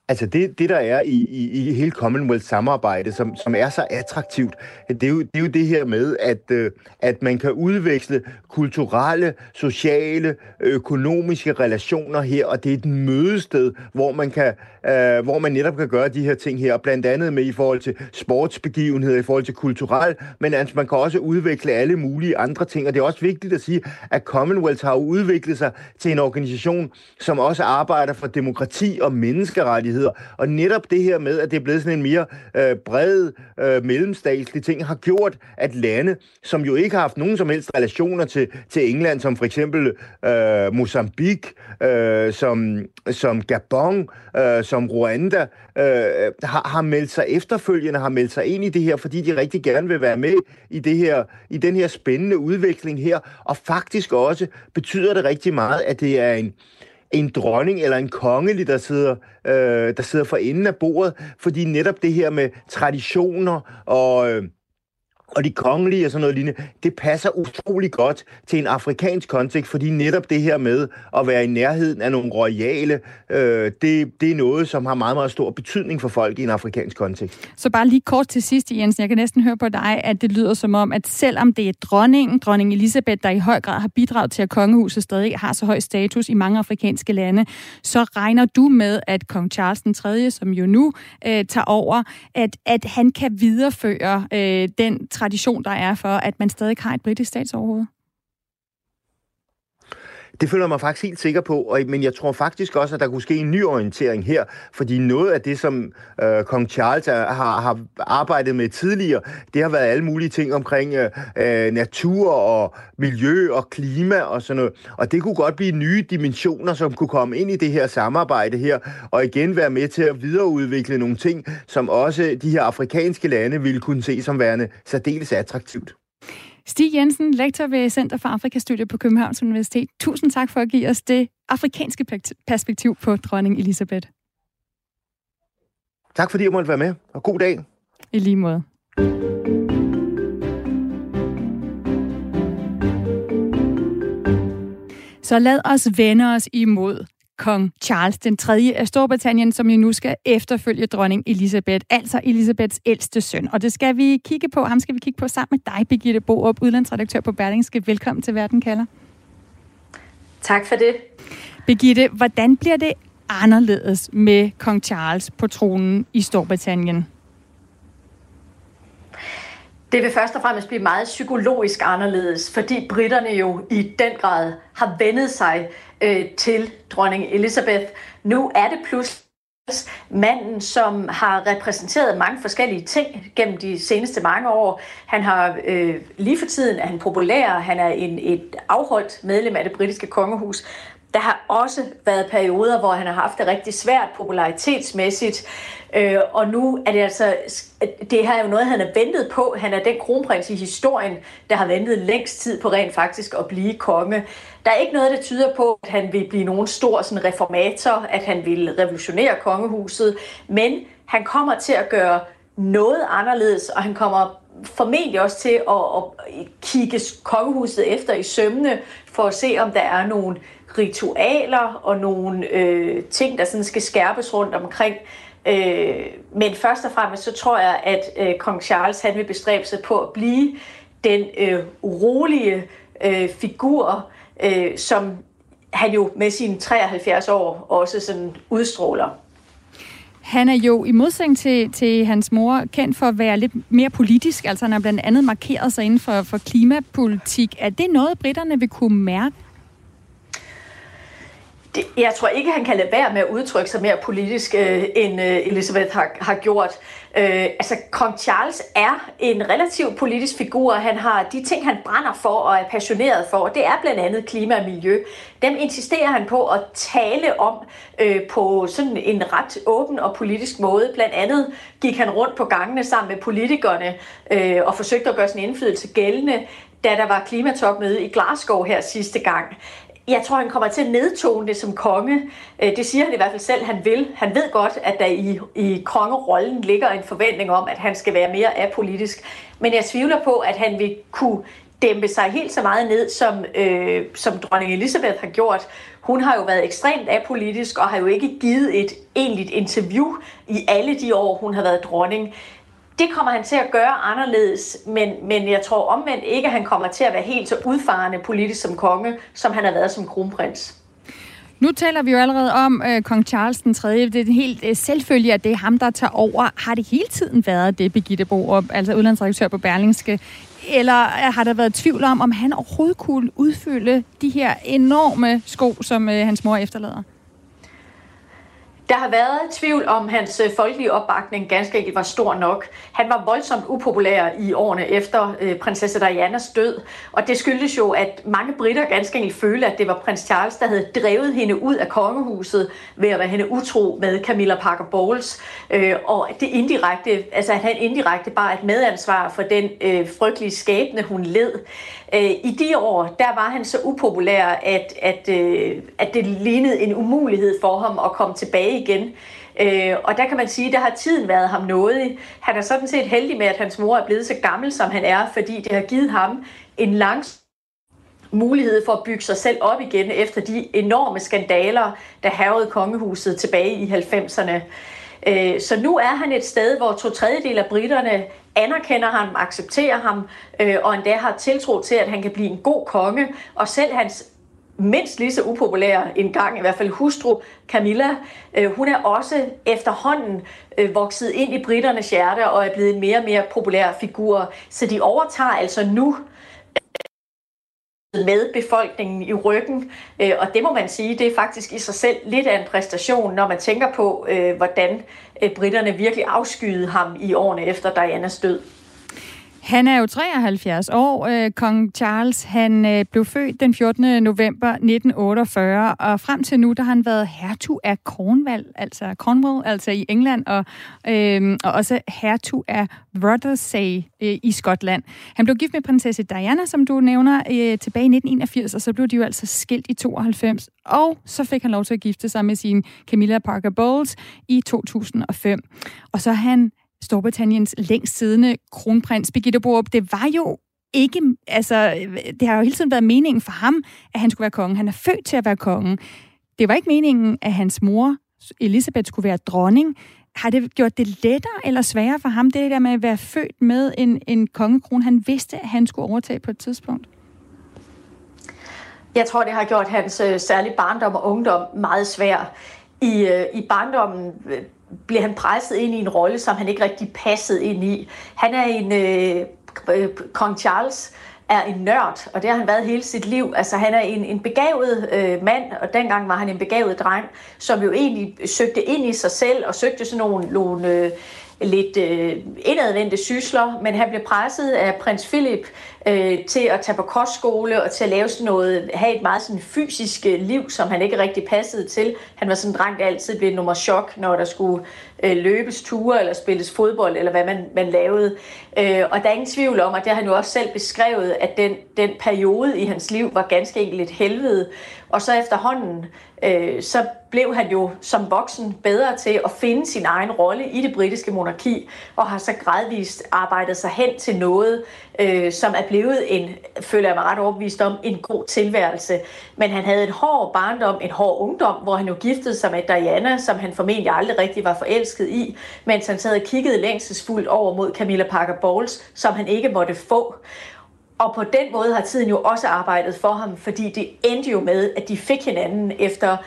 Altså det, det der er i, i, i hele Commonwealth-samarbejdet, som, som er så attraktivt, det er jo det, er jo det her med, at, øh, at man kan udveksle kulturelle, sociale, økonomiske relationer her, og det er et mødested, hvor man, kan, øh, hvor man netop kan gøre de her ting her, blandt andet med i forhold til sportsbegivenheder, i forhold til kulturel, men altså, man kan også udvikle alle mulige andre ting, og det er også vigtigt at sige, at Commonwealth har udviklet sig til en organisation, som også arbejder for demokrati og menneskerettigheder, rettigheder. Og netop det her med, at det er blevet sådan en mere øh, bred øh, mellemstatslig ting, har gjort, at lande, som jo ikke har haft nogen som helst relationer til, til England, som for eksempel øh, Mozambique, øh, som, som Gabon, øh, som Rwanda, øh, har, har meldt sig efterfølgende, har meldt sig ind i det her, fordi de rigtig gerne vil være med i, det her, i den her spændende udvikling her. Og faktisk også betyder det rigtig meget, at det er en, en dronning eller en kongelig, der sidder, øh, der sidder for enden af bordet, fordi netop det her med traditioner og... Øh, og de kongelige og sådan noget lignende, det passer utrolig godt til en afrikansk kontekst, fordi netop det her med at være i nærheden af nogle royale, øh, det, det er noget, som har meget, meget stor betydning for folk i en afrikansk kontekst. Så bare lige kort til sidst, Jens, jeg kan næsten høre på dig, at det lyder som om, at selvom det er dronningen, dronning Elisabeth, der i høj grad har bidraget til, at kongehuset stadig har så høj status i mange afrikanske lande, så regner du med, at kong Charles den 3., som jo nu øh, tager over, at, at han kan videreføre øh, den tradition, der er for, at man stadig har et britisk statsoverhoved? Det føler jeg mig faktisk helt sikker på, og, men jeg tror faktisk også, at der kunne ske en ny orientering her, fordi noget af det, som øh, kong Charles er, har, har arbejdet med tidligere, det har været alle mulige ting omkring øh, øh, natur og miljø og klima og sådan noget. Og det kunne godt blive nye dimensioner, som kunne komme ind i det her samarbejde her, og igen være med til at videreudvikle nogle ting, som også de her afrikanske lande ville kunne se som værende særdeles attraktivt. Stig Jensen, lektor ved Center for Afrikastudier på Københavns Universitet. Tusind tak for at give os det afrikanske perspektiv på dronning Elisabeth. Tak fordi jeg måtte være med, og god dag. I lige måde. Så lad os vende os imod kong Charles den 3. af Storbritannien, som jo nu skal efterfølge dronning Elisabeth, altså Elisabeths ældste søn. Og det skal vi kigge på. Ham skal vi kigge på sammen med dig, Birgitte Borup, udlandsredaktør på Berlingske. Velkommen til Verden kalder. Tak for det. Birgitte, hvordan bliver det anderledes med kong Charles på tronen i Storbritannien? Det vil først og fremmest blive meget psykologisk anderledes, fordi britterne jo i den grad har vendet sig øh, til dronning Elizabeth. Nu er det pludselig manden, som har repræsenteret mange forskellige ting gennem de seneste mange år. Han har øh, lige for tiden er han populær, han er en, et afholdt medlem af det britiske kongehus. Der har også været perioder, hvor han har haft det rigtig svært popularitetsmæssigt, øh, og nu er det altså, det her er jo noget, han har ventet på. Han er den kronprins i historien, der har ventet længst tid på rent faktisk at blive konge. Der er ikke noget, der tyder på, at han vil blive nogen stor sådan, reformator, at han vil revolutionere kongehuset, men han kommer til at gøre noget anderledes, og han kommer formentlig også til at, at kigge kongehuset efter i sømne, for at se, om der er nogle ritualer og nogle øh, ting, der sådan skal skærpes rundt omkring. Øh, men først og fremmest så tror jeg, at øh, kong Charles han vil bestræbe sig på at blive den øh, urolige øh, figur, øh, som han jo med sine 73 år også sådan udstråler. Han er jo i modsætning til, til hans mor kendt for at være lidt mere politisk, altså han har blandt andet markeret sig inden for, for klimapolitik. Er det noget, britterne vil kunne mærke? Det, jeg tror ikke, han kan lade være med at udtrykke sig mere politisk, øh, end øh, Elizabeth har, har gjort. Øh, altså, kong Charles er en relativt politisk figur. Han har de ting, han brænder for og er passioneret for. Det er blandt andet klima og miljø. Dem insisterer han på at tale om øh, på sådan en ret åben og politisk måde. Blandt andet gik han rundt på gangene sammen med politikerne øh, og forsøgte at gøre sin indflydelse gældende da der var klimatopmøde i Glasgow her sidste gang. Jeg tror, han kommer til at nedtone det som konge. Øh, det siger han i hvert fald selv, han vil. Han ved godt, at der i, i kongerollen ligger en forventning om, at han skal være mere apolitisk. Men jeg tvivler på, at han vil kunne dæmpe sig helt så meget ned, som, øh, som dronning Elisabeth har gjort. Hun har jo været ekstremt apolitisk og har jo ikke givet et egentligt interview i alle de år, hun har været dronning det kommer han til at gøre anderledes, men, men jeg tror omvendt ikke, at han kommer til at være helt så udfarende politisk som konge, som han har været som kronprins. Nu taler vi jo allerede om øh, kong Charles den 3. Det er helt øh, selvfølgelig, at det er ham, der tager over. Har det hele tiden været det, Birgitte Borup, altså udlandsredaktør på Berlingske? Eller øh, har der været tvivl om, om han overhovedet kunne udfylde de her enorme sko, som øh, hans mor efterlader? Der har været tvivl om hans øh, folkelige opbakning ganske enkelt var stor nok. Han var voldsomt upopulær i årene efter øh, prinsesse Dianas død, og det skyldes jo, at mange britter ganske enkelt følte, at det var prins Charles, der havde drevet hende ud af kongehuset ved at være hende utro med Camilla Parker Bowles, øh, og det indirekte, altså at han indirekte bare et medansvar for den frygtelige skæbne, hun led. Øh, I de år, der var han så upopulær, at, at, øh, at det lignede en umulighed for ham at komme tilbage igen. Øh, og der kan man sige, der har tiden været ham noget. Han er sådan set heldig med, at hans mor er blevet så gammel, som han er, fordi det har givet ham en lang mulighed for at bygge sig selv op igen efter de enorme skandaler, der havede kongehuset tilbage i 90'erne. Øh, så nu er han et sted, hvor to tredjedel af britterne anerkender ham, accepterer ham, øh, og endda har tiltro til, at han kan blive en god konge. Og selv hans mindst lige så upopulære en gang, i hvert fald hustru Camilla, øh, hun er også efterhånden øh, vokset ind i britternes hjerte og er blevet en mere og mere populær figur. Så de overtager altså nu med befolkningen i ryggen, øh, og det må man sige, det er faktisk i sig selv lidt af en præstation, når man tænker på, øh, hvordan øh, britterne virkelig afskyede ham i årene efter Dianas død. Han er jo 73 år, øh, kong Charles. Han øh, blev født den 14. november 1948, og frem til nu, der har han været hertug af Cornwall, altså Cornwall, altså i England, og, øh, og også hertug af Rothersay øh, i Skotland. Han blev gift med prinsesse Diana, som du nævner, øh, tilbage i 1981, og så blev de jo altså skilt i 92, og så fik han lov til at gifte sig med sin Camilla Parker Bowles i 2005. Og så er han Storbritanniens længst siddende kronprins, Birgitte Borup. Det var jo ikke, altså, det har jo hele tiden været meningen for ham, at han skulle være konge. Han er født til at være konge. Det var ikke meningen, at hans mor, Elisabeth, skulle være dronning. Har det gjort det lettere eller sværere for ham, det der med at være født med en, en kongekrone? Han vidste, at han skulle overtage på et tidspunkt. Jeg tror, det har gjort hans øh, særlige barndom og ungdom meget svær. I, øh, i barndommen øh, bliver han presset ind i en rolle, som han ikke rigtig passede ind i. Han er en øh, øh, kong Charles, er en nørd, og det har han været hele sit liv. Altså han er en, en begavet øh, mand, og dengang var han en begavet dreng, som jo egentlig søgte ind i sig selv og søgte sådan nogle, nogle øh, lidt øh, indadvendte sysler, men han blev presset af prins Philip øh, til at tage på kostskole og til at lave sådan noget, have et meget sådan fysisk øh, liv, som han ikke rigtig passede til. Han var sådan en dreng, der altid blev nummer chok, når der skulle øh, løbes ture eller spilles fodbold, eller hvad man, man lavede. Øh, og der er ingen tvivl om, at det har han jo også selv beskrevet, at den, den periode i hans liv var ganske enkelt et helvede. Og så efterhånden, øh, så blev han jo som voksen bedre til at finde sin egen rolle i det britiske monarki, og har så gradvist arbejdet sig hen til noget, øh, som er blevet en, føler jeg mig ret overbevist om, en god tilværelse. Men han havde en hård barndom, en hård ungdom, hvor han jo giftede sig med Diana, som han formentlig aldrig rigtig var forelsket i, mens han sad og kiggede længselsfuldt over mod Camilla Parker Bowles, som han ikke måtte få. Og på den måde har tiden jo også arbejdet for ham, fordi det endte jo med, at de fik hinanden efter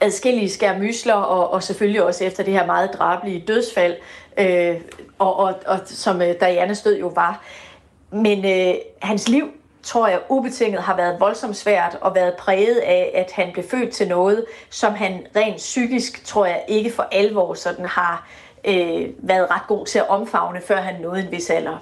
adskillige skærmysler, og, og selvfølgelig også efter det her meget drabelige dødsfald, øh, og, og, og som øh, Dianas død jo var. Men øh, hans liv, tror jeg, ubetinget har været voldsomt svært og været præget af, at han blev født til noget, som han rent psykisk, tror jeg, ikke for alvor sådan har øh, været ret god til at omfavne, før han nåede en vis alder.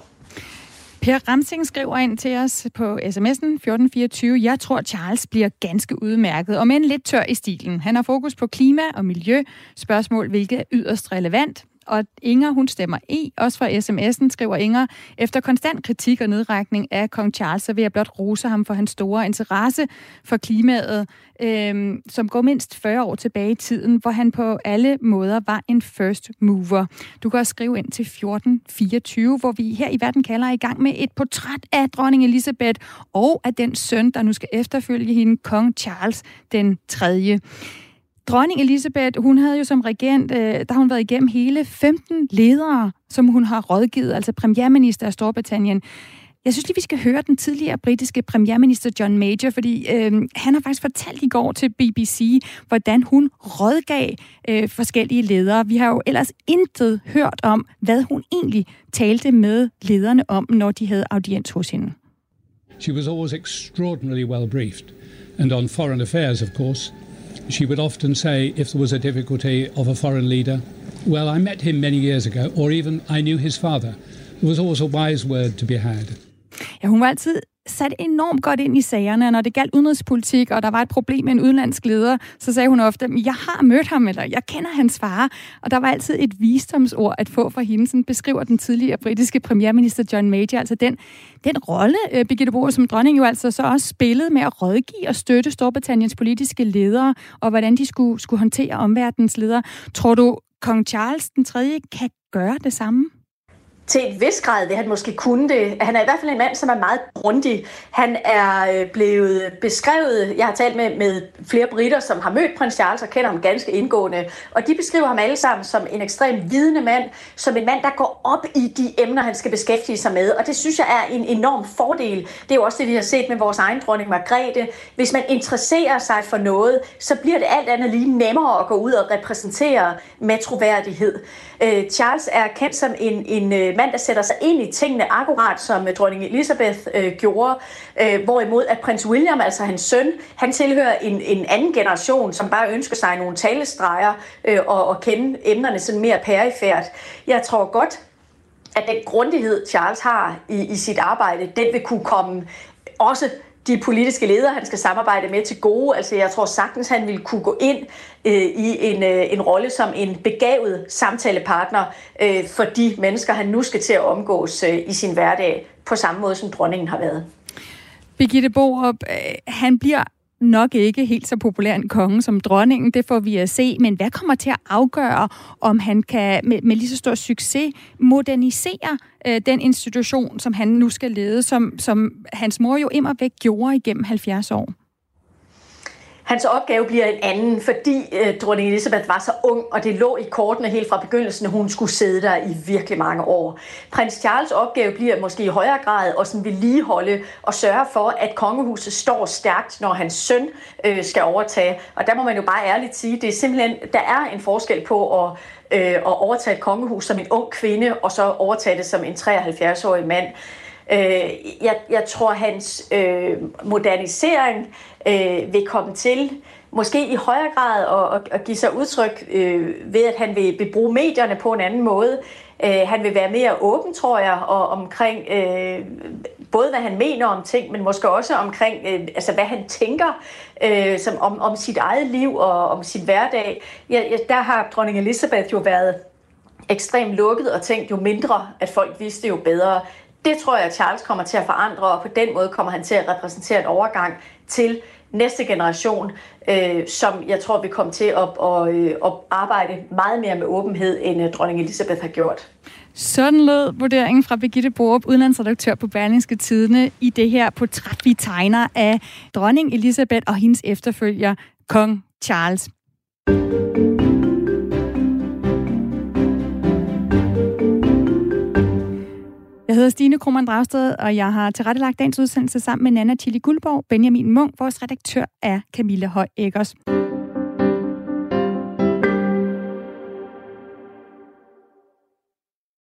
Per Ramsing skriver ind til os på sms'en 1424. Jeg tror, Charles bliver ganske udmærket, og men lidt tør i stilen. Han har fokus på klima og miljø, spørgsmål, hvilket er yderst relevant og Inger, hun stemmer i, også fra sms'en, skriver Inger. Efter konstant kritik og nedrækning af kong Charles, så vil jeg blot rose ham for hans store interesse for klimaet, øh, som går mindst 40 år tilbage i tiden, hvor han på alle måder var en first mover. Du kan også skrive ind til 1424, hvor vi her i Verden kalder i gang med et portræt af dronning Elisabeth og af den søn, der nu skal efterfølge hende, kong Charles den 3. Dronning Elisabeth, hun havde jo som regent, øh, der har hun været igennem hele 15 ledere, som hun har rådgivet, altså premierminister af Storbritannien. Jeg synes lige, vi skal høre den tidligere britiske premierminister John Major, fordi øh, han har faktisk fortalt i går til BBC, hvordan hun rådgav øh, forskellige ledere. Vi har jo ellers intet hørt om, hvad hun egentlig talte med lederne om, når de havde audiens hos hende. She was always extraordinarily well briefed, and on foreign affairs, of course, she would often say, if there was a difficulty of a foreign leader, well, I met him many years ago, or even I knew his father. There was always a wise word to be had. Ja, hun var altid sat enormt godt ind i sagerne, når det galt udenrigspolitik, og der var et problem med en udenlandsk leder, så sagde hun ofte, jeg har mødt ham, eller jeg kender hans far. Og der var altid et visdomsord at få fra hende, sådan beskriver den tidligere britiske premierminister John Major, altså den, den rolle, øh, Birgitte Boer som dronning jo altså så også spillede med at rådgive og støtte Storbritanniens politiske ledere, og hvordan de skulle, skulle håndtere omverdens ledere. Tror du, kong Charles den 3. kan gøre det samme? Til et vis grad vil han måske kunne det. Han er i hvert fald en mand, som er meget grundig. Han er øh, blevet beskrevet, jeg har talt med, med flere britter, som har mødt prins Charles og kender ham ganske indgående, og de beskriver ham alle sammen som en ekstremt vidende mand, som en mand, der går op i de emner, han skal beskæftige sig med, og det synes jeg er en enorm fordel. Det er jo også det, vi har set med vores egen dronning Margrethe. Hvis man interesserer sig for noget, så bliver det alt andet lige nemmere at gå ud og repræsentere med troværdighed. Øh, Charles er kendt som en, en øh, øh, mand, der sætter sig ind i tingene akkurat, som øh, dronning Elizabeth øh, gjorde. Øh, hvorimod at prins William, altså hans søn, han tilhører en, en anden generation, som bare ønsker sig nogle talestreger øh, og, og kende emnerne sådan mere perifært. Jeg tror godt, at den grundighed, Charles har i, i sit arbejde, den vil kunne komme også de politiske ledere, han skal samarbejde med til gode. Altså jeg tror sagtens, han vil kunne gå ind øh, i en, øh, en rolle som en begavet samtalepartner øh, for de mennesker, han nu skal til at omgås øh, i sin hverdag, på samme måde som dronningen har været. Birgitte Borup, øh, han bliver nok ikke helt så populær en konge som dronningen, det får vi at se, men hvad kommer til at afgøre, om han kan med, med lige så stor succes modernisere øh, den institution, som han nu skal lede, som, som hans mor jo imod væk gjorde igennem 70 år? Hans opgave bliver en anden, fordi øh, dronning Elisabeth var så ung, og det lå i kortene helt fra begyndelsen, at hun skulle sidde der i virkelig mange år. Prins Charles opgave bliver måske i højere grad at sådan vedligeholde og sørge for, at kongehuset står stærkt, når hans søn øh, skal overtage. Og der må man jo bare ærligt sige, det er simpelthen, der er en forskel på at øh, at overtage et kongehus som en ung kvinde, og så overtage det som en 73-årig mand. Øh, jeg, jeg tror, hans øh, modernisering øh, vil komme til måske i højere grad at, at, at give sig udtryk øh, ved, at han vil, vil bruge medierne på en anden måde. Øh, han vil være mere åben, tror jeg, og omkring øh, både hvad han mener om ting, men måske også omkring, øh, altså hvad han tænker øh, som, om, om sit eget liv og om sin hverdag. Ja, ja, der har dronning Elizabeth jo været ekstremt lukket og tænkt, jo mindre at folk vidste, jo bedre. Det tror jeg, at Charles kommer til at forandre, og på den måde kommer han til at repræsentere en overgang til næste generation, øh, som jeg tror vil komme til at, at, øh, at arbejde meget mere med åbenhed, end øh, dronning Elisabeth har gjort. Sådan lød vurderingen fra Birgitte Borup, udenlandsredaktør på Berlingske Tidene, i det her portræt, vi tegner af dronning Elisabeth og hendes efterfølger, kong Charles. Jeg hedder Stine Krummernd Dragsted, og jeg har tilrettelagt dagens udsendelse sammen med Nana Tilly Guldborg, Benjamin Munk, vores redaktør er Camilla Høj Eggers.